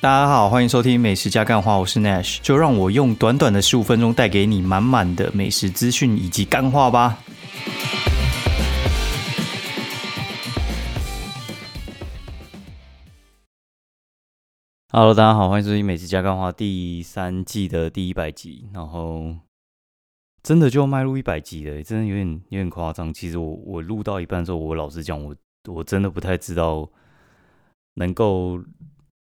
大家好，欢迎收听《美食加干话》，我是 Nash，就让我用短短的十五分钟带给你满满的美食资讯以及干话吧。Hello，大家好，欢迎收听《美食加干话》第三季的第一百集。然后真的就迈入一百集了，真的有点有点夸张。其实我我录到一半之后，我老实讲，我我真的不太知道能够。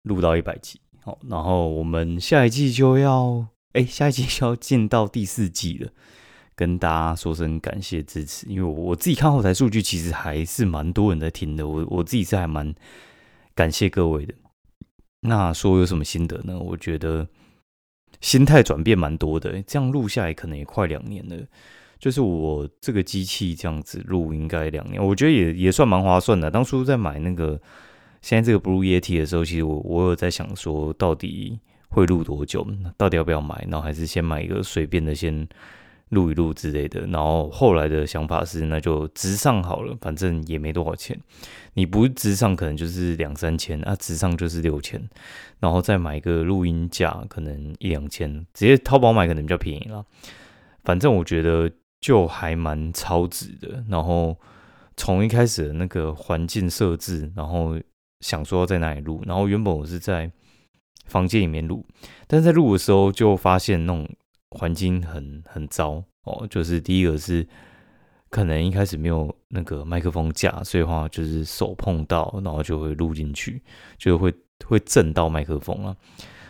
录到一百集，好，然后我们下一季就要，哎，下一季就要进到第四季了，跟大家说声感谢支持，因为我我自己看后台数据，其实还是蛮多人在听的，我我自己是还蛮感谢各位的。那说有什么心得呢？我觉得心态转变蛮多的，这样录下来可能也快两年了，就是我这个机器这样子录应该两年，我觉得也也算蛮划算的。当初在买那个。现在这个 Blue Yeti 的时候，其实我我有在想说，到底会录多久？到底要不要买？然后还是先买一个随便的，先录一录之类的。然后后来的想法是，那就直上好了，反正也没多少钱。你不直上，可能就是两三千啊，直上就是六千。然后再买一个录音架，可能一两千，直接淘宝买可能比较便宜了。反正我觉得就还蛮超值的。然后从一开始的那个环境设置，然后想说在哪里录，然后原本我是在房间里面录，但在录的时候就发现那种环境很很糟哦。就是第一个是可能一开始没有那个麦克风架，所以话就是手碰到，然后就会录进去，就会会震到麦克风啊。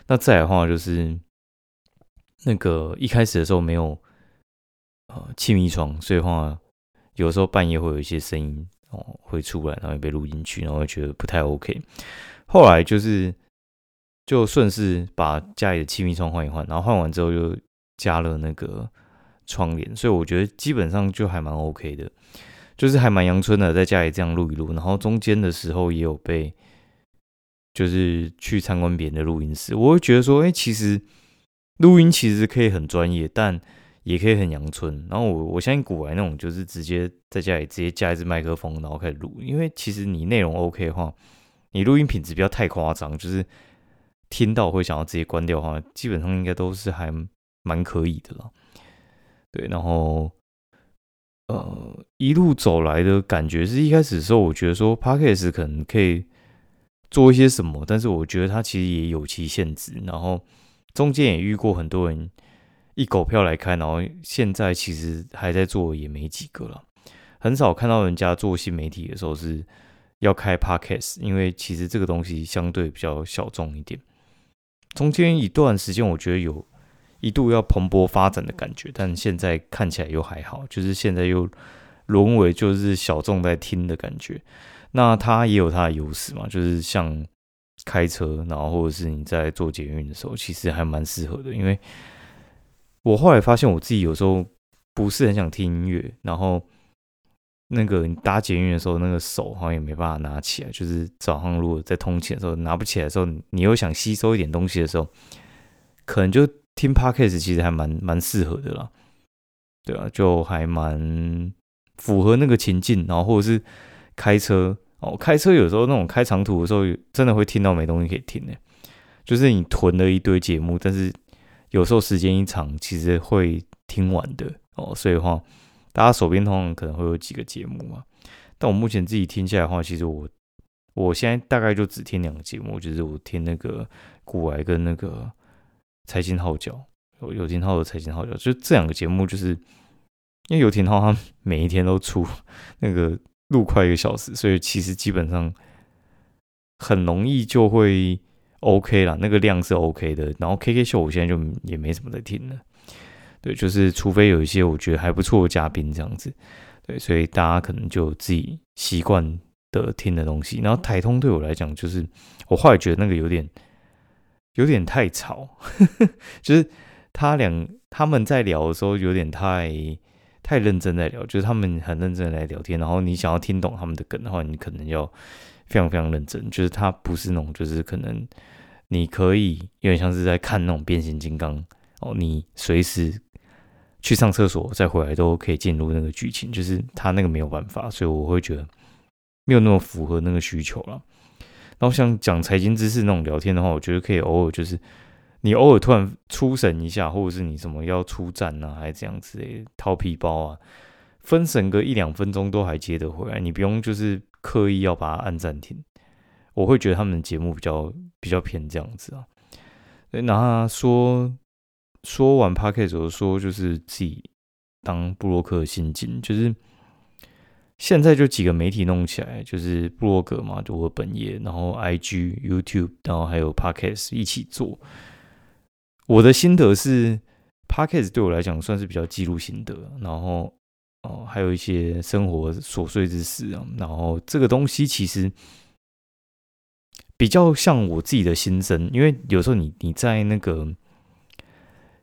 那再的话就是那个一开始的时候没有呃气密窗，所以话有时候半夜会有一些声音。哦，会出来，然后被录进去，然后觉得不太 OK。后来就是就顺势把家里的气密窗换一换，然后换完之后又加了那个窗帘，所以我觉得基本上就还蛮 OK 的，就是还蛮阳春的，在家里这样录一录。然后中间的时候也有被就是去参观别人的录音室，我会觉得说，哎，其实录音其实可以很专业，但也可以很阳春，然后我我相信古玩那种就是直接在家里直接架一支麦克风，然后开始录。因为其实你内容 OK 的话，你录音品质不要太夸张，就是听到会想要直接关掉的话，基本上应该都是还蛮可以的了。对，然后呃一路走来的感觉是一开始的时候，我觉得说 p a c k a g e 可能可以做一些什么，但是我觉得它其实也有其限制。然后中间也遇过很多人。一狗票来开，然后现在其实还在做也没几个了，很少看到人家做新媒体的时候是要开 podcast，因为其实这个东西相对比较小众一点。中间一段时间，我觉得有一度要蓬勃发展的感觉，但现在看起来又还好，就是现在又沦为就是小众在听的感觉。那它也有它的优势嘛，就是像开车，然后或者是你在做捷运的时候，其实还蛮适合的，因为。我后来发现，我自己有时候不是很想听音乐，然后那个你搭捷运的时候，那个手好像也没办法拿起来。就是早上如果在通勤的时候拿不起来的时候，你又想吸收一点东西的时候，可能就听 podcast 其实还蛮蛮适合的啦。对啊，就还蛮符合那个情境。然后或者是开车哦，开车有时候那种开长途的时候，真的会听到没东西可以听呢。就是你囤了一堆节目，但是。有时候时间一长，其实会听完的哦。所以的话，大家手边通常可能会有几个节目嘛。但我目前自己听下来的话，其实我我现在大概就只听两个节目，就是我听那个古玩跟那个财经号角，有有听号的财经号角，就这两个节目，就是因为有听号他每一天都出 那个录快一个小时，所以其实基本上很容易就会。OK 啦，那个量是 OK 的。然后 KK 秀我现在就也没什么在听了，对，就是除非有一些我觉得还不错的嘉宾这样子，对，所以大家可能就自己习惯的听的东西。然后台通对我来讲，就是我后来觉得那个有点有点太吵，就是他俩他们在聊的时候有点太太认真在聊，就是他们很认真来聊天。然后你想要听懂他们的梗的话，你可能要。非常非常认真，就是他不是那种，就是可能你可以有点像是在看那种变形金刚哦，你随时去上厕所再回来都可以进入那个剧情，就是他那个没有办法，所以我会觉得没有那么符合那个需求了。然后像讲财经知识那种聊天的话，我觉得可以偶尔就是你偶尔突然出神一下，或者是你什么要出战啊，还是这样子类掏皮包啊，分神个一两分钟都还接得回来，你不用就是刻意要把它按暂停。我会觉得他们的节目比较比较偏这样子啊。然后说说完 p a r k e t 我说就是自己当布洛克的心境，就是现在就几个媒体弄起来，就是布洛格嘛，就我本业，然后 IG、YouTube，然后还有 p a r k e t 一起做。我的心得是 p a r k e t 对我来讲算是比较记录心得，然后哦还有一些生活琐碎之事啊，然后这个东西其实。比较像我自己的心声，因为有时候你你在那个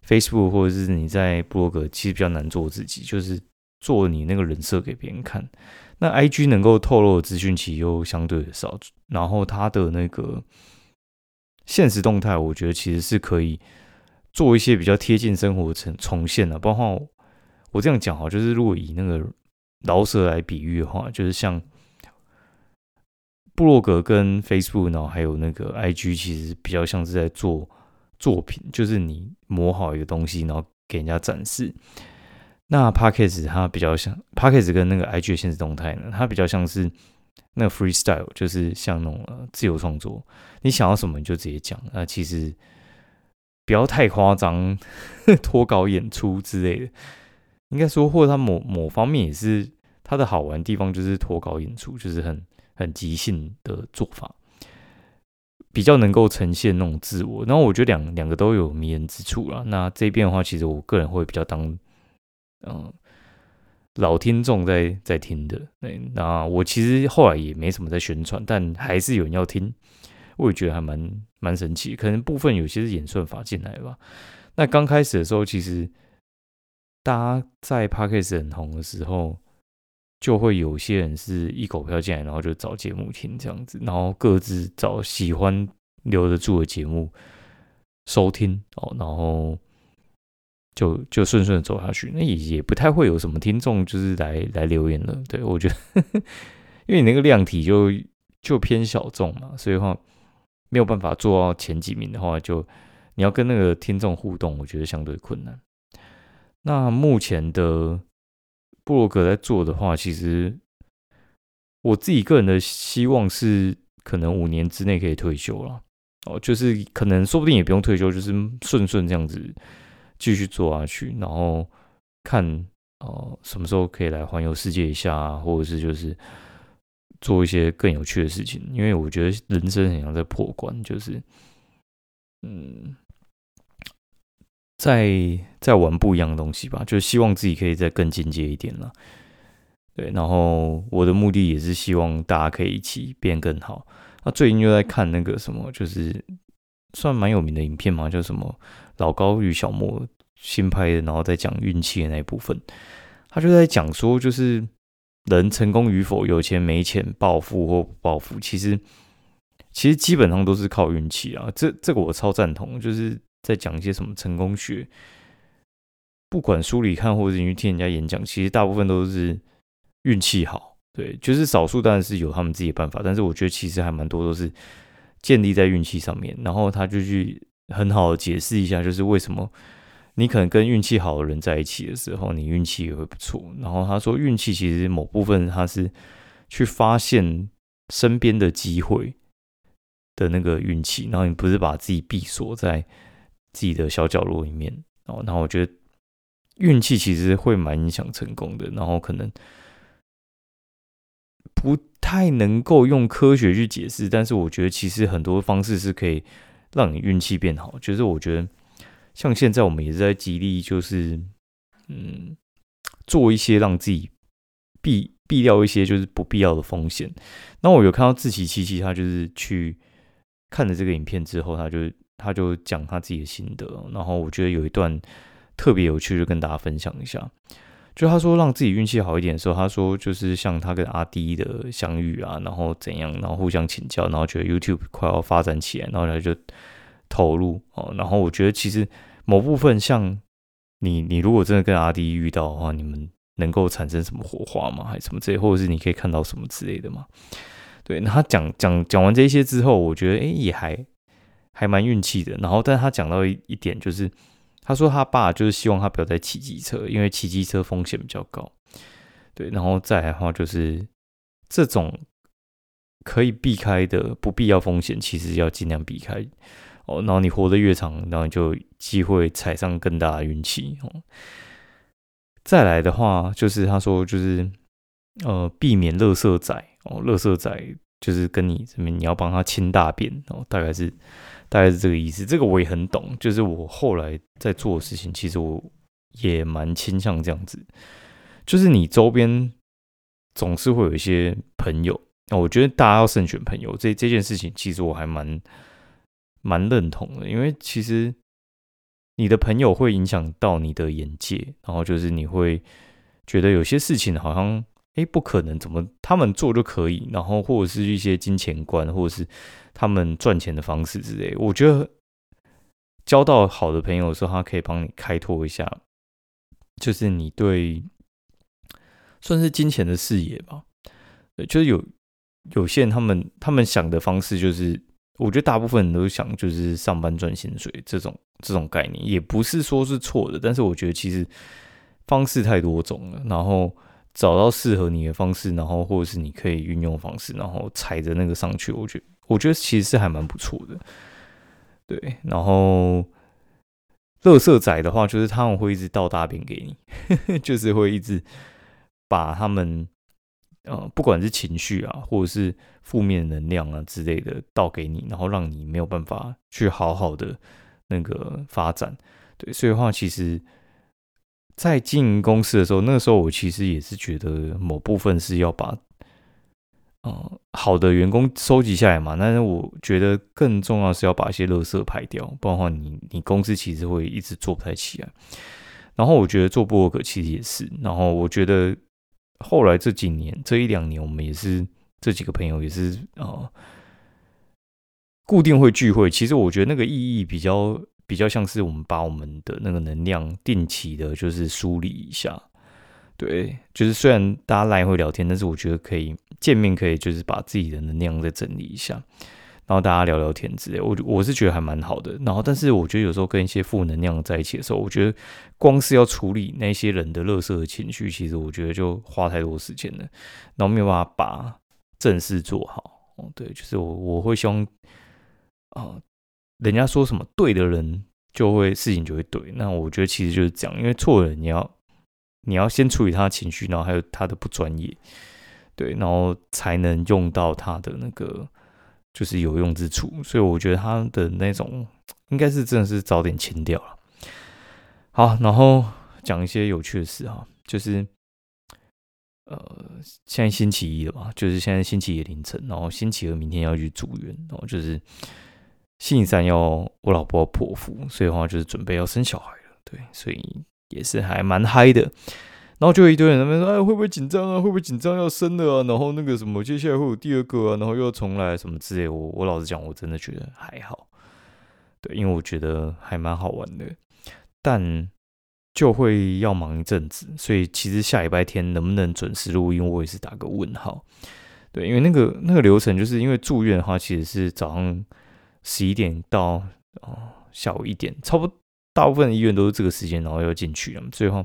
Facebook 或者是你在博客，其实比较难做自己，就是做你那个人设给别人看。那 IG 能够透露的资讯其实又相对的少，然后它的那个现实动态，我觉得其实是可以做一些比较贴近生活重重现的。包括我这样讲哈，就是如果以那个饶舌来比喻的话，就是像。布洛格跟 Facebook，然后还有那个 IG，其实比较像是在做作品，就是你磨好一个东西，然后给人家展示。那 p a c k a g e 它比较像 p a c k a g e 跟那个 IG 的现实动态呢，它比较像是那个 Freestyle，就是像那种自由创作，你想要什么你就直接讲。那其实不要太夸张，脱稿演出之类的。应该说，或者他某某方面也是他的好玩地方，就是脱稿演出，就是很。很即兴的做法，比较能够呈现那种自我。然后我觉得两两个都有迷人之处啦。那这边的话，其实我个人会比较当嗯老听众在在听的。那我其实后来也没什么在宣传，但还是有人要听，我也觉得还蛮蛮神奇。可能部分有些是演算法进来吧。那刚开始的时候，其实大家在 p a c k a g e 很红的时候。就会有些人是一口票进来，然后就找节目听这样子，然后各自找喜欢留得住的节目收听哦，然后就就顺顺走下去。那也也不太会有什么听众就是来来留言了。对我觉得，因为你那个量体就就偏小众嘛，所以话没有办法做到前几名的话，就你要跟那个听众互动，我觉得相对困难。那目前的。布洛格在做的话，其实我自己个人的希望是，可能五年之内可以退休了。哦，就是可能说不定也不用退休，就是顺顺这样子继续做下去，然后看哦什么时候可以来环游世界一下，或者是就是做一些更有趣的事情。因为我觉得人生很像在破关，就是嗯。在在玩不一样的东西吧，就希望自己可以再更进阶一点了。对，然后我的目的也是希望大家可以一起变更好。那最近又在看那个什么，就是算蛮有名的影片嘛，叫什么老高与小莫新拍的，然后在讲运气的那一部分。他就在讲说，就是人成功与否、有钱没钱、暴富或不暴富，其实其实基本上都是靠运气啊。这这个我超赞同，就是。在讲一些什么成功学，不管书里看或者你去听人家演讲，其实大部分都是运气好，对，就是少数当然是有他们自己的办法，但是我觉得其实还蛮多都是建立在运气上面。然后他就去很好的解释一下，就是为什么你可能跟运气好的人在一起的时候，你运气也会不错。然后他说，运气其实某部分他是去发现身边的机会的那个运气，然后你不是把自己闭锁在。自己的小角落里面哦，然后我觉得运气其实会蛮影响成功的，然后可能不太能够用科学去解释，但是我觉得其实很多方式是可以让你运气变好。就是我觉得像现在我们也是在极力，就是嗯，做一些让自己避避掉一些就是不必要的风险。那我有看到自奇七七，他就是去看了这个影片之后，他就。他就讲他自己的心得，然后我觉得有一段特别有趣，就跟大家分享一下。就他说让自己运气好一点的时候，他说就是像他跟阿迪的相遇啊，然后怎样，然后互相请教，然后觉得 YouTube 快要发展起来，然后他就投入哦。然后我觉得其实某部分像你，你如果真的跟阿迪遇到的话，你们能够产生什么火花吗？还是什么之类，或者是你可以看到什么之类的吗？对，那他讲讲讲完这些之后，我觉得哎也还还蛮运气的。然后，但他讲到一一点，就是他说他爸就是希望他不要再骑机车，因为骑机车风险比较高。对，然后再来的话就是这种可以避开的不必要风险，其实要尽量避开哦。然后你活得越长，然后就机会踩上更大的运气哦。再来的话，就是他说就是呃避免垃圾仔哦，垃圾仔就是跟你什么你要帮他清大便哦，大概是大概是这个意思。这个我也很懂，就是我后来在做的事情，其实我也蛮倾向这样子。就是你周边总是会有一些朋友，那我觉得大家要慎选朋友。这这件事情其实我还蛮蛮认同的，因为其实你的朋友会影响到你的眼界，然后就是你会觉得有些事情好像哎不可能，怎么他们做就可以，然后或者是一些金钱观，或者是他们赚钱的方式之类。我觉得交到好的朋友的时候，他可以帮你开拓一下，就是你对。算是金钱的视野吧，就是有有些人他们他们想的方式，就是我觉得大部分人都想就是上班赚薪水这种这种概念，也不是说是错的，但是我觉得其实方式太多种了，然后找到适合你的方式，然后或者是你可以运用方式，然后踩着那个上去，我觉得我觉得其实是还蛮不错的，对，然后乐色仔的话，就是他们会一直倒大便给你，就是会一直。把他们，呃，不管是情绪啊，或者是负面能量啊之类的倒给你，然后让你没有办法去好好的那个发展。对，所以的话，其实，在经营公司的时候，那时候我其实也是觉得某部分是要把，呃，好的员工收集下来嘛。但是我觉得更重要是要把一些垃圾排掉，不然的话，你你公司其实会一直做不太起来。然后我觉得做博客其实也是，然后我觉得。后来这几年，这一两年，我们也是这几个朋友也是啊，固定会聚会。其实我觉得那个意义比较比较像是我们把我们的那个能量定期的，就是梳理一下。对，就是虽然大家来回聊天，但是我觉得可以见面，可以就是把自己的能量再整理一下。然后大家聊聊天之类，我我是觉得还蛮好的。然后，但是我觉得有时候跟一些负能量在一起的时候，我觉得光是要处理那些人的乐色的情绪，其实我觉得就花太多时间了，然后没有办法把正事做好。哦，对，就是我我会希望啊，人家说什么对的人就会事情就会对。那我觉得其实就是这样，因为错的人你要你要先处理他的情绪，然后还有他的不专业，对，然后才能用到他的那个。就是有用之处，所以我觉得他的那种应该是真的是早点清掉了。好，然后讲一些有趣的事哈，就是呃，现在星期一了嘛，就是现在星期一凌晨，然后星期二明天要去住院，然后就是星期三要我老婆剖腹，所以的话就是准备要生小孩了，对，所以也是还蛮嗨的。然后就一堆人那边说：“哎，会不会紧张啊？会不会紧张要生了啊？然后那个什么，接下来会有第二个啊？然后又要重来什么之类。”我我老实讲，我真的觉得还好，对，因为我觉得还蛮好玩的，但就会要忙一阵子，所以其实下礼拜天能不能准时录音，我也是打个问号。对，因为那个那个流程，就是因为住院的话，其实是早上十一点到哦下午一点，差不多大部分医院都是这个时间，然后要进去了，最后。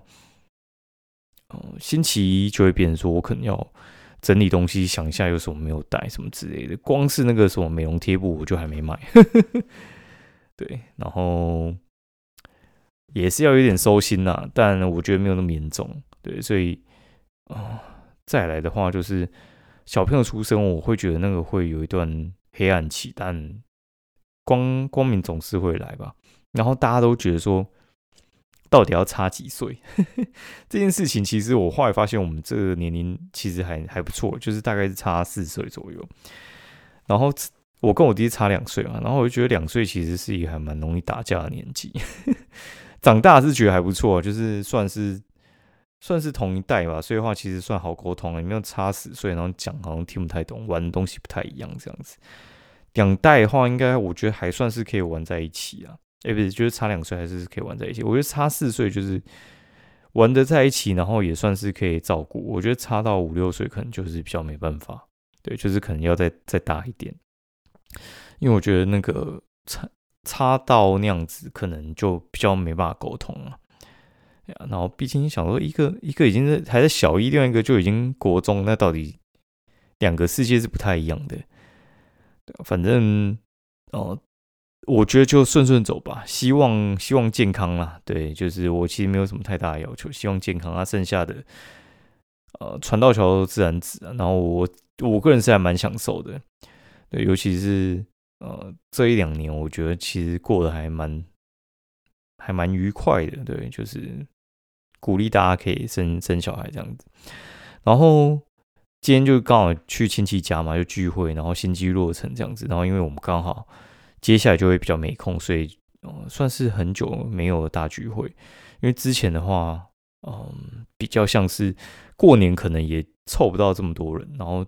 哦，星期一就会变成说，我可能要整理东西，想一下有什么没有带，什么之类的。光是那个什么美容贴布，我就还没买。对，然后也是要有点收心呐，但我觉得没有那么严重。对，所以哦，再来的话就是小朋友出生，我会觉得那个会有一段黑暗期，但光光明总是会来吧。然后大家都觉得说。到底要差几岁？这件事情其实我后来发现，我们这个年龄其实还还不错，就是大概是差四岁左右。然后我跟我弟差两岁嘛，然后我就觉得两岁其实是一个还蛮容易打架的年纪。长大是觉得还不错，就是算是算是同一代吧，所以话其实算好沟通了，也没有差十岁，然后讲好像听不太懂，玩的东西不太一样这样子。两代的话，应该我觉得还算是可以玩在一起啊。哎，不是，就是差两岁还是可以玩在一起。我觉得差四岁就是玩得在一起，然后也算是可以照顾。我觉得差到五六岁可能就是比较没办法，对，就是可能要再再大一点，因为我觉得那个差差到那样子，可能就比较没办法沟通了。然后毕竟想说，一个一个已经是还在小一，另外一个就已经国中，那到底两个世界是不太一样的。反正哦，我觉得就顺顺走吧，希望希望健康啦。对，就是我其实没有什么太大的要求，希望健康啊。剩下的呃，船到桥自然直啊。然后我我个人是还蛮享受的，对，尤其是呃这一两年，我觉得其实过得还蛮还蛮愉快的。对，就是鼓励大家可以生生小孩这样子，然后。今天就刚好去亲戚家嘛，就聚会，然后心机落成这样子。然后因为我们刚好接下来就会比较没空，所以算是很久没有大聚会。因为之前的话，嗯，比较像是过年可能也凑不到这么多人。然后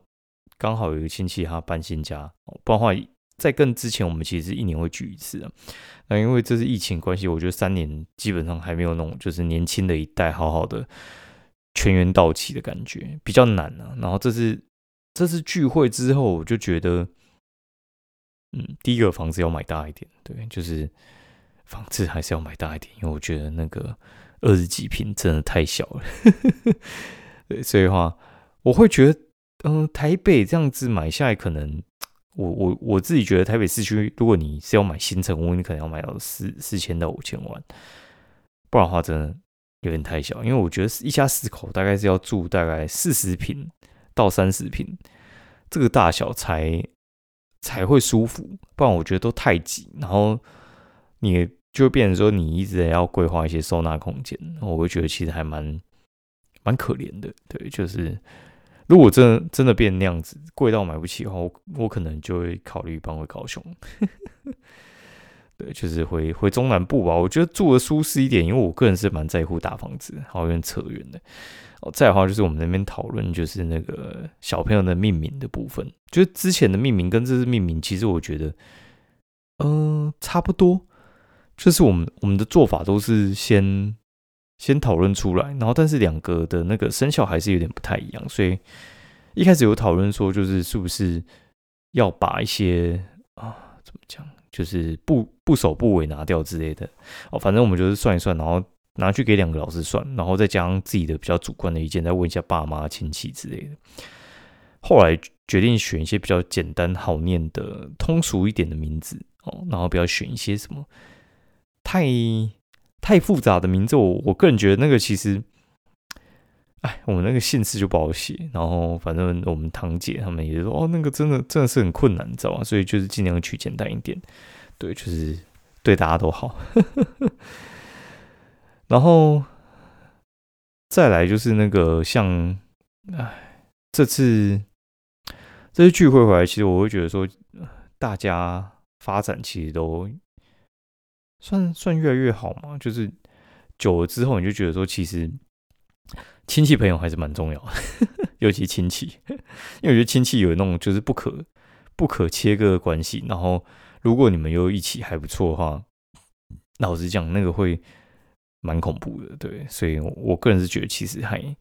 刚好有一个亲戚他搬新家，不然的话，在更之前我们其实一年会聚一次啊。那因为这是疫情关系，我觉得三年基本上还没有那种就是年轻的一代好好的。全员到齐的感觉比较难啊。然后这次这次聚会之后，我就觉得，嗯，第一个房子要买大一点，对，就是房子还是要买大一点，因为我觉得那个二十几平真的太小了。对，所以话我会觉得，嗯，台北这样子买下来，可能我我我自己觉得台北市区，如果你是要买新城屋，你可能要买到四四千到五千万，不然的话，真的。有点太小，因为我觉得一家四口大概是要住大概四十平到三十平，这个大小才才会舒服，不然我觉得都太挤，然后你就变成说你一直要规划一些收纳空间，我会觉得其实还蛮蛮可怜的。对，就是如果真的真的变那样子，贵到买不起的话，我我可能就会考虑搬回高雄。对，就是回回中南部吧。我觉得住的舒适一点，因为我个人是蛮在乎大房子，好有点扯远的。哦，再的话就是我们那边讨论，就是那个小朋友的命名的部分，就是之前的命名跟这次命名，其实我觉得，嗯，差不多。就是我们我们的做法都是先先讨论出来，然后但是两个的那个生效还是有点不太一样，所以一开始有讨论说，就是是不是要把一些啊，怎么讲？就是不不首不尾拿掉之类的哦，反正我们就是算一算，然后拿去给两个老师算，然后再加上自己的比较主观的意见，再问一下爸妈亲戚之类的。后来决定选一些比较简单好念的、通俗一点的名字哦，然后不要选一些什么太太复杂的名字。我我个人觉得那个其实。哎，我们那个姓氏就不好写，然后反正我们堂姐他们也说，哦，那个真的真的是很困难，你知道吗？所以就是尽量取简单一点，对，就是对大家都好。然后再来就是那个像，哎，这次这次聚会回来，其实我会觉得说，大家发展其实都算算越来越好嘛，就是久了之后，你就觉得说，其实。亲戚朋友还是蛮重要的，尤其亲戚，因为我觉得亲戚有那种就是不可不可切割的关系。然后，如果你们又一起还不错的话，老实讲，那个会蛮恐怖的。对，所以我个人是觉得其实还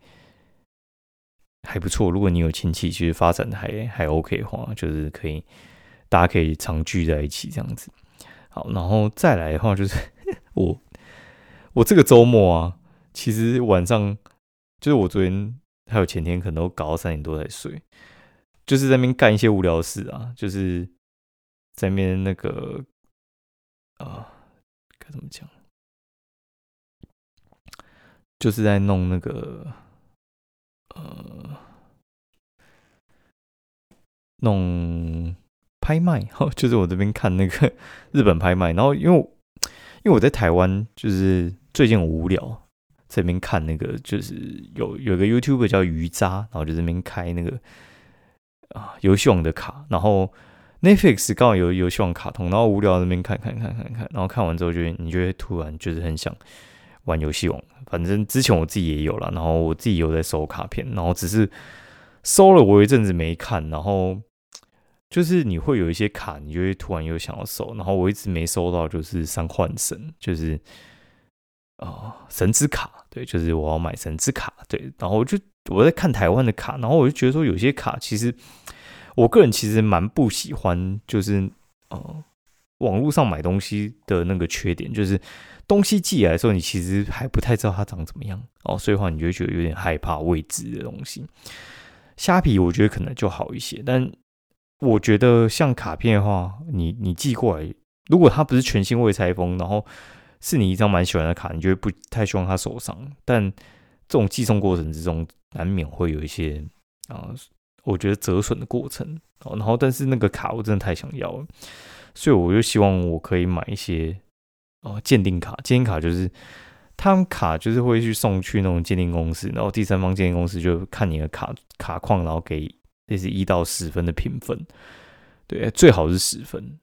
还不错。如果你有亲戚，其实发展的还还 OK 的话，就是可以大家可以常聚在一起这样子。好，然后再来的话，就是 我我这个周末啊，其实晚上。就是我昨天还有前天可能都搞到三点多才睡，就是在那边干一些无聊事啊，就是在面那个啊该怎么讲，就是在弄那个呃弄拍卖，就是我这边看那个日本拍卖，然后因为因为我在台湾，就是最近无聊。这边看那个就是有有个 YouTube 叫鱼渣，然后就这边开那个啊游戏王的卡，然后 Netflix 刚好有游戏王卡通，然后无聊那边看看看看看，然后看完之后就你就会突然就是很想玩游戏王。反正之前我自己也有了，然后我自己有在收卡片，然后只是收了我一阵子没看，然后就是你会有一些卡，你就会突然又想要收，然后我一直没收到，就是三幻神，就是。哦，神之卡，对，就是我要买神之卡，对，然后我就我在看台湾的卡，然后我就觉得说有些卡其实我个人其实蛮不喜欢，就是呃，网络上买东西的那个缺点，就是东西寄来的时候，你其实还不太知道它长怎么样哦，所以话你就会觉得有点害怕未知的东西。虾皮我觉得可能就好一些，但我觉得像卡片的话，你你寄过来，如果它不是全新未拆封，然后是你一张蛮喜欢的卡，你就会不太希望它受伤。但这种寄送过程之中，难免会有一些啊，我觉得折损的过程。然后，但是那个卡我真的太想要了，所以我就希望我可以买一些哦鉴定卡。鉴定卡就是他们卡就是会去送去那种鉴定公司，然后第三方鉴定公司就看你的卡卡框，然后给类似一到十分的评分。对，最好是十分。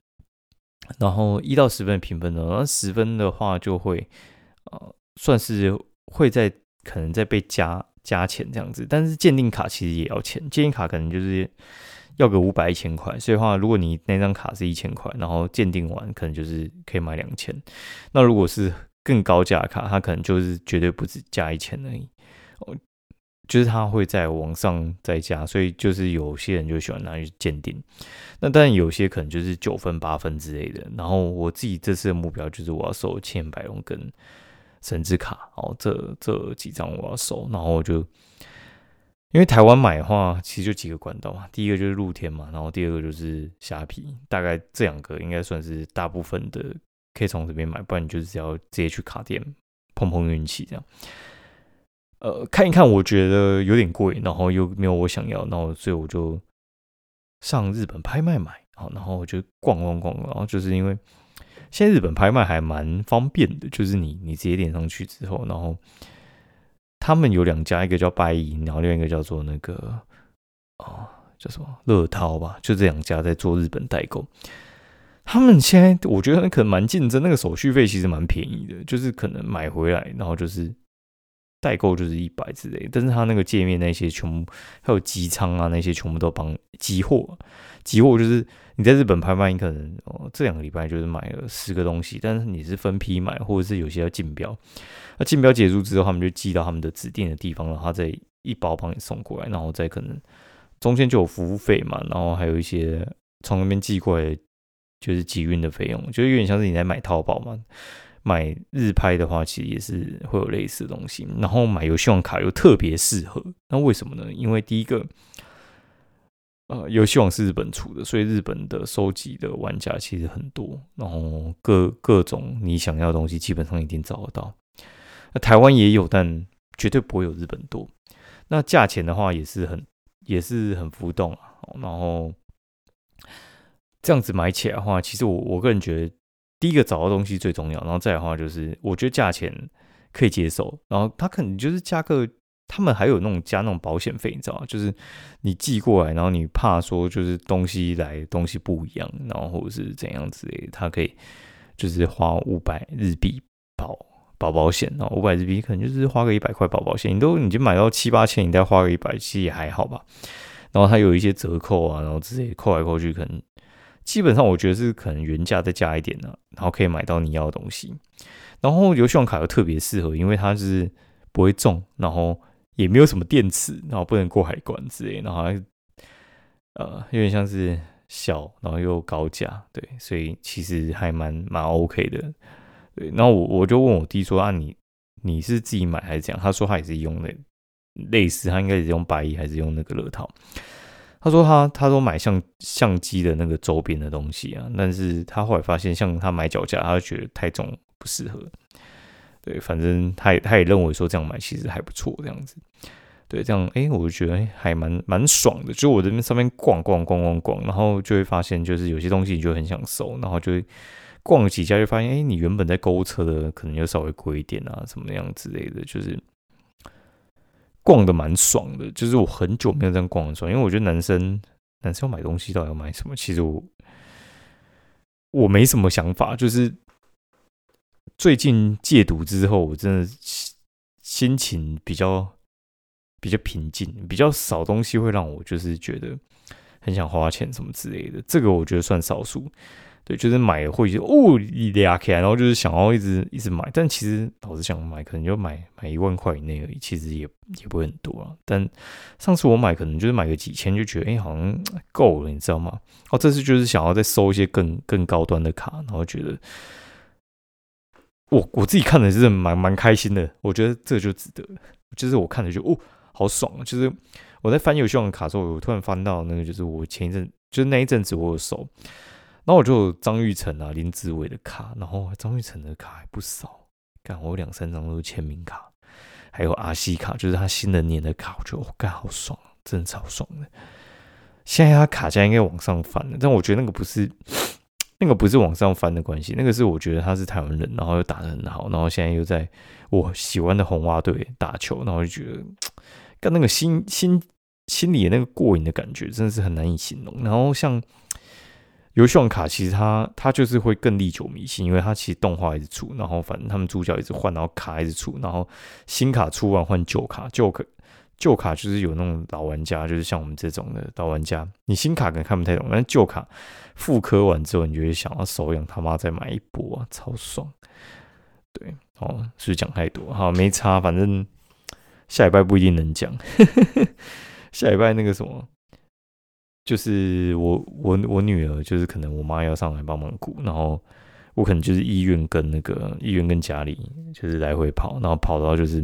然后一到十分的评分呢，那十分的话就会呃算是会在可能在被加。加钱这样子，但是鉴定卡其实也要钱，鉴定卡可能就是要个五百一千块，所以的话如果你那张卡是一千块，然后鉴定完可能就是可以买两千，那如果是更高价卡，它可能就是绝对不止加一千而已，哦，就是它会在网上再加，所以就是有些人就喜欢拿去鉴定，那但有些可能就是九分八分之类的，然后我自己这次的目标就是我要收千百龙跟。神之卡哦，这这几张我要收，然后我就因为台湾买的话，其实就几个管道嘛，第一个就是露天嘛，然后第二个就是虾皮，大概这两个应该算是大部分的可以从这边买，不然你就是要直接去卡店碰碰运气这样。呃，看一看，我觉得有点贵，然后又没有我想要，然后所以我就上日本拍卖买，好，然后我就逛逛逛，然后就是因为。现在日本拍卖还蛮方便的，就是你你直接点上去之后，然后他们有两家，一个叫拜银，然后另外一个叫做那个哦叫什么乐涛吧，就这两家在做日本代购。他们现在我觉得可能蛮竞争，那个手续费其实蛮便宜的，就是可能买回来然后就是代购就是一百之类，但是他那个界面那些全部还有机仓啊那些全部都帮集货，集货就是。你在日本拍卖，你可能哦这两个礼拜就是买了十个东西，但是你是分批买，或者是有些要竞标。那竞标结束之后，他们就寄到他们的指定的地方，然后再一包帮你送过来，然后再可能中间就有服务费嘛，然后还有一些从那边寄过来就是集运的费用，就有点像是你在买淘宝嘛。买日拍的话，其实也是会有类似的东西。然后买游戏王卡又特别适合，那为什么呢？因为第一个。呃，游戏王是日本出的，所以日本的收集的玩家其实很多，然后各各种你想要的东西基本上一定找得到。那台湾也有，但绝对不会有日本多。那价钱的话也是很也是很浮动啊。然后这样子买起来的话，其实我我个人觉得，第一个找到东西最重要，然后再的话就是，我觉得价钱可以接受，然后它可能就是价格。他们还有那种加那种保险费，你知道？就是你寄过来，然后你怕说就是东西来东西不一样，然后或者是怎样之类的，他可以就是花五百日币保保保险，然后五百日币可能就是花个一百块保保险，你都已经买到七八千，你再花个一百，其实也还好吧。然后它有一些折扣啊，然后直接扣来扣去，可能基本上我觉得是可能原价再加一点呢，然后可以买到你要的东西。然后游戏王卡又特别适合，因为它是不会中，然后。也没有什么电池，然后不能过海关之类，然后呃有点像是小，然后又高价，对，所以其实还蛮蛮 OK 的，对。然后我我就问我弟说啊，你你是自己买还是怎样？他说他也是用那类似，他应该是用白衣还是用那个乐套？他说他他说买相相机的那个周边的东西啊，但是他后来发现，像他买脚架，他就觉得太重不适合。对，反正他也他也认为说这样买其实还不错，这样子。对，这样哎，我就觉得还蛮蛮爽的。就我这边上面逛逛逛逛逛，然后就会发现，就是有些东西你就很想收，然后就会逛几家，就发现哎，你原本在购物车的可能就稍微贵一点啊，什么样之类的，就是逛的蛮爽的。就是我很久没有这样逛的爽，因为我觉得男生男生买东西到底要买什么，其实我我没什么想法，就是。最近戒毒之后，我真的心情比较比较平静，比较少东西会让我就是觉得很想花钱什么之类的。这个我觉得算少数，对，就是买会就哦一俩开，然后就是想要一直一直买，但其实老是想买，可能就买买一万块以内而已，其实也也不会很多啊。但上次我买可能就是买个几千，就觉得哎好像够了，你知道吗？哦，这次就是想要再收一些更更高端的卡，然后觉得我我自己看的是蛮蛮开心的，我觉得这就值得。就是我看着就哦好爽！就是我在翻游戏王卡的时候，我突然翻到那个，就是我前一阵就是那一阵子我有收。然后我就张玉成啊、林志伟的卡，然后张玉成的卡还不少，干我有两三张都是签名卡，还有阿西卡，就是他新的年的卡，我觉得我干好爽，真的超爽的。现在他卡价应该往上翻了，但我觉得那个不是那个不是往上翻的关系，那个是我觉得他是台湾人，然后又打得很好，然后现在又在我喜欢的红袜队打球，然后就觉得跟那个心心心里的那个过瘾的感觉，真的是很难以形容。然后像。游戏王卡其实它它就是会更历久弥新，因为它其实动画一直出，然后反正他们主角一直换，然后卡一直出，然后新卡出完换旧卡，旧卡旧卡就是有那种老玩家，就是像我们这种的老玩家，你新卡可能看不太懂，但旧卡复刻完之后，你就会想要手痒他妈再买一波啊，超爽！对，哦，是不是讲太多？好，没差，反正下礼拜不一定能讲，下礼拜那个什么。就是我我我女儿，就是可能我妈要上来帮忙顾，然后我可能就是医院跟那个医院跟家里就是来回跑，然后跑到就是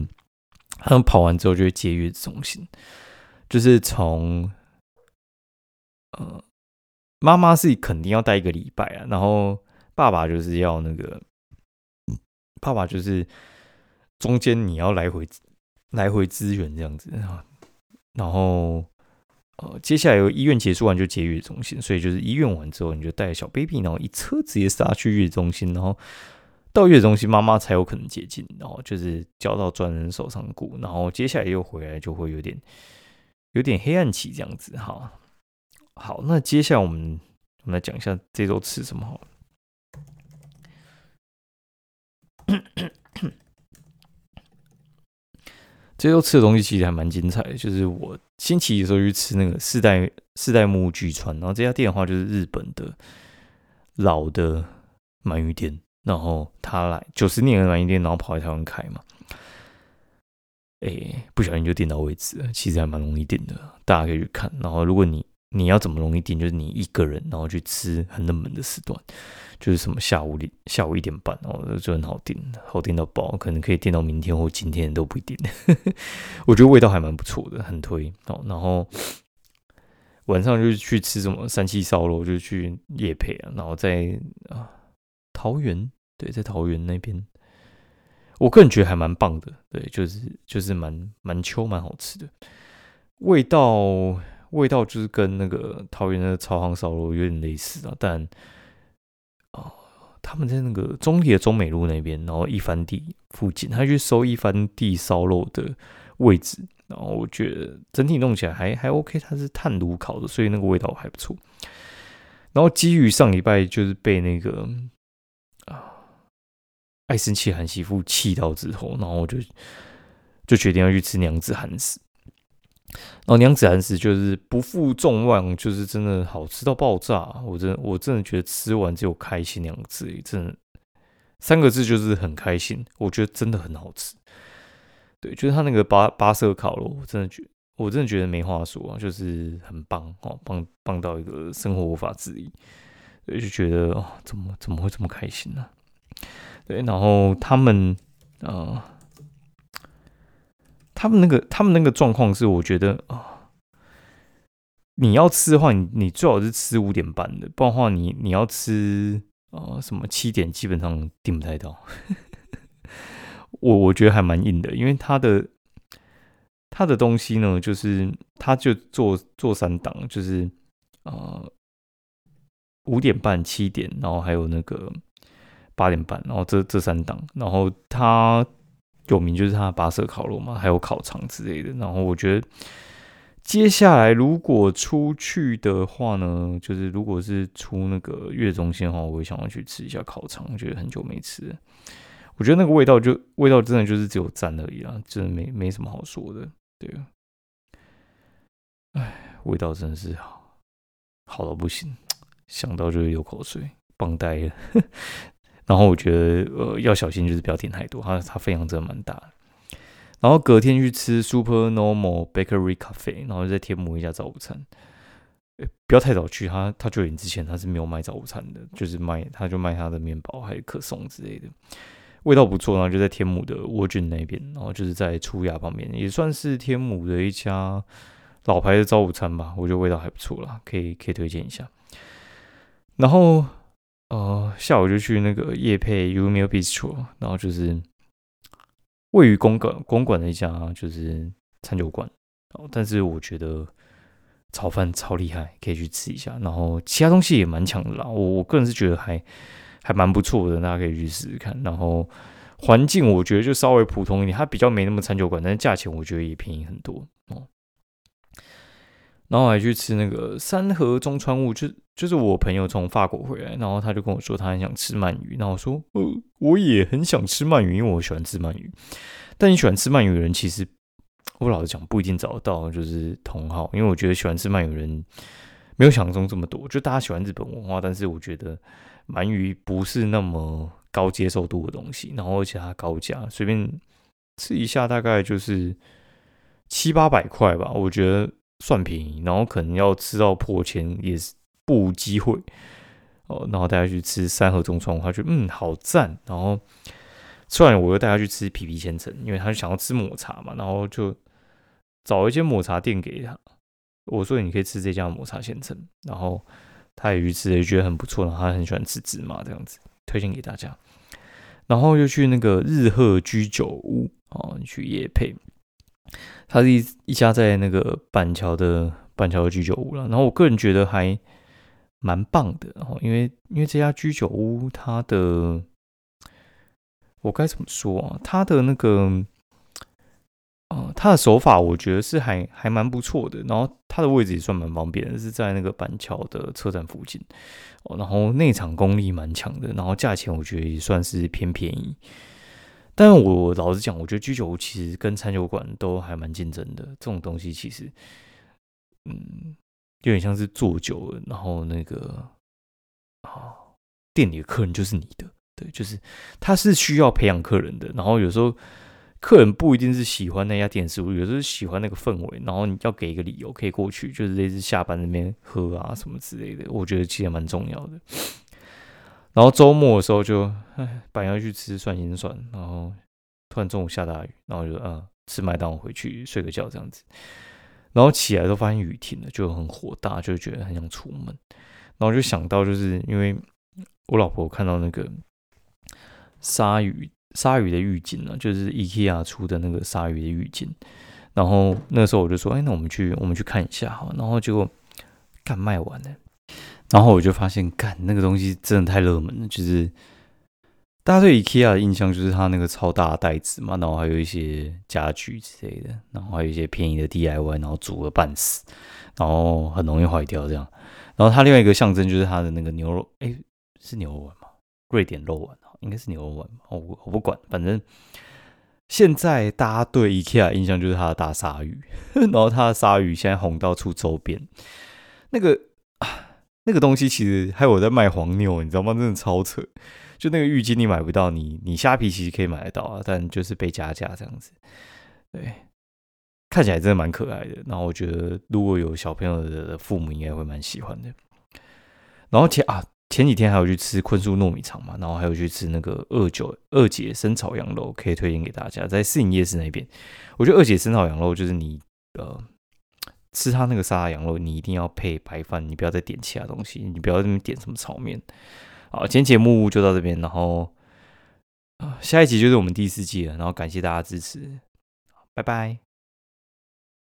他们跑完之后就会接月子中心，就是从呃妈妈是肯定要待一个礼拜啊，然后爸爸就是要那个爸爸就是中间你要来回来回支援这样子啊，然后。呃，接下来由医院结束完就接月子中心，所以就是医院完之后，你就带小 baby，然后一车直接杀去月子中心，然后到月中心妈妈才有可能接近，然后就是交到专人手上顾，然后接下来又回来就会有点有点黑暗期这样子哈。好，那接下来我们我们来讲一下这周吃什么好了。这周吃的东西其实还蛮精彩的，就是我星期一的时候去吃那个四代四代目巨川，然后这家店的话就是日本的老的鳗鱼店，然后他来九十年的鳗鱼店，然后跑来台湾开嘛，哎，不小心就订到位置了，其实还蛮容易订的，大家可以去看。然后如果你你要怎么容易订，就是你一个人然后去吃很冷门的时段。就是什么下午里下午一点半哦，就很好订，好订到爆，可能可以订到明天或今天都不一定。我觉得味道还蛮不错的，很推哦。然后晚上就去吃什么三七烧肉，就去夜配啊。然后在啊桃园，对，在桃园那边，我个人觉得还蛮棒的。对，就是就是蛮蛮秋蛮好吃的，味道味道就是跟那个桃园的朝行烧肉有点类似啊，但。哦，他们在那个中立的中美路那边，然后一番地附近，他去收一番地烧肉的位置，然后我觉得整体弄起来还还 OK，它是炭炉烤的，所以那个味道还不错。然后基于上礼拜就是被那个爱生气韩媳妇气到之后，然后我就就决定要去吃娘子韩食。然后娘子韩食就是不负众望，就是真的好吃到爆炸。我真我真的觉得吃完只有开心两个字，真的三个字就是很开心。我觉得真的很好吃。对，就是他那个八八色烤肉，我真的觉我真的觉得没话说，就是很棒哦，棒棒到一个生活无法自已。对，就觉得哦，怎么怎么会这么开心呢？对，然后他们啊。他们那个，他们那个状况是，我觉得啊，你要吃的话，你你最好是吃五点半的，不然的话，你你要吃啊什么七点，基本上订不太到。我我觉得还蛮硬的，因为他的他的东西呢，就是他就做做三档，就是啊五点半、七点，然后还有那个八点半，然后这这三档，然后他。有名就是它的八色烤肉嘛，还有烤肠之类的。然后我觉得接下来如果出去的话呢，就是如果是出那个月中心的话，我会想要去吃一下烤肠，我觉得很久没吃。我觉得那个味道就味道真的就是只有赞而已啦，真的没没什么好说的。对，哎，味道真的是好好到不行，想到就流口水。棒呆了。然后我觉得呃要小心，就是不要点太多，它它分量真的蛮大的。然后隔天去吃 Super Normal Bakery Cafe，然后在天母一家早午餐。不要太早去，他他九点之前他是没有卖早午餐的，就是卖他就卖他的面包还有可颂之类的，味道不错。然后就在天母的沃郡那边，然后就是在初雅旁边，也算是天母的一家老牌的早午餐吧，我觉得味道还不错啦，可以可以推荐一下。然后呃下午就去那个叶配 u m i Bistro，然后就是位于公馆公馆的一家就是餐酒馆，哦，但是我觉得。炒饭超厉害，可以去吃一下。然后其他东西也蛮强的啦，我我个人是觉得还还蛮不错的，大家可以去试试看。然后环境我觉得就稍微普通一点，它比较没那么餐酒馆，但是价钱我觉得也便宜很多。然后还去吃那个三河中川物，就就是我朋友从法国回来，然后他就跟我说他很想吃鳗鱼，然后我说呃我也很想吃鳗鱼，因为我喜欢吃鳗鱼。但你喜欢吃鳗鱼的人其实。我老实讲，不一定找得到，就是同好，因为我觉得喜欢吃鳗鱼人没有想象中这么多。就大家喜欢日本文化，但是我觉得鳗鱼不是那么高接受度的东西，然后而且它高价，随便吃一下大概就是七八百块吧，我觉得算便宜。然后可能要吃到破千也是不无机会哦。然后大家去吃三盒中川，他觉得嗯好赞，然后。吃完我又带他去吃皮皮千层，因为他想要吃抹茶嘛，然后就找一间抹茶店给他。我说你可以吃这家抹茶千层，然后他也去吃，也觉得很不错，然后他很喜欢吃芝麻这样子，推荐给大家。然后又去那个日鹤居酒屋哦，你去夜配，它是一一家在那个板桥的板桥的居酒屋了。然后我个人觉得还蛮棒的，然后因为因为这家居酒屋它的。我该怎么说啊？它的那个，呃，它的手法我觉得是还还蛮不错的。然后它的位置也算蛮方便的，是在那个板桥的车站附近。然后内场功力蛮强的，然后价钱我觉得也算是偏便宜。但我老实讲，我觉得居酒屋其实跟餐酒馆都还蛮竞争的。这种东西其实，嗯，有点像是做酒，然后那个啊，店里的客人就是你的。对，就是他是需要培养客人的，然后有时候客人不一定是喜欢那家店食物，有时候喜欢那个氛围，然后你要给一个理由可以过去，就是类似下班那边喝啊什么之类的，我觉得其实蛮重要的。然后周末的时候就，哎，本来要去吃涮心涮，然后突然中午下大雨，然后就嗯吃麦当劳回去睡个觉这样子，然后起来都发现雨停了，就很火大，就觉得很想出门，然后就想到就是因为我老婆看到那个。鲨鱼鲨鱼的浴巾呢，就是 IKEA 出的那个鲨鱼的浴巾。然后那时候我就说：“哎，那我们去我们去看一下哈。”然后结果干卖完了。然后我就发现，干那个东西真的太热门了。就是大家对 IKEA 的印象就是它那个超大的袋子嘛，然后还有一些家具之类的，然后还有一些便宜的 DIY，然后煮了半死，然后很容易坏掉这样。然后它另外一个象征就是它的那个牛肉，哎，是牛肉丸吗？瑞典肉丸。应该是牛肉丸吧，我我不管，反正现在大家对 IKEA 印象就是它的大鲨鱼，然后它的鲨鱼现在红到出周边，那个啊那个东西其实还有在卖黄牛，你知道吗？真的超扯，就那个浴巾你买不到，你你虾皮其实可以买得到啊，但就是被加价这样子，对，看起来真的蛮可爱的，然后我觉得如果有小朋友的父母应该会蛮喜欢的，然后前啊。前几天还有去吃昆叔糯米肠嘛，然后还有去吃那个二九二姐生炒羊肉，可以推荐给大家，在市营夜市那边。我觉得二姐生炒羊肉就是你呃吃他那个沙拉羊肉，你一定要配白饭，你不要再点其他东西，你不要那边点什么炒面。好，今天节目就到这边，然后啊下一集就是我们第四季了，然后感谢大家支持，拜拜。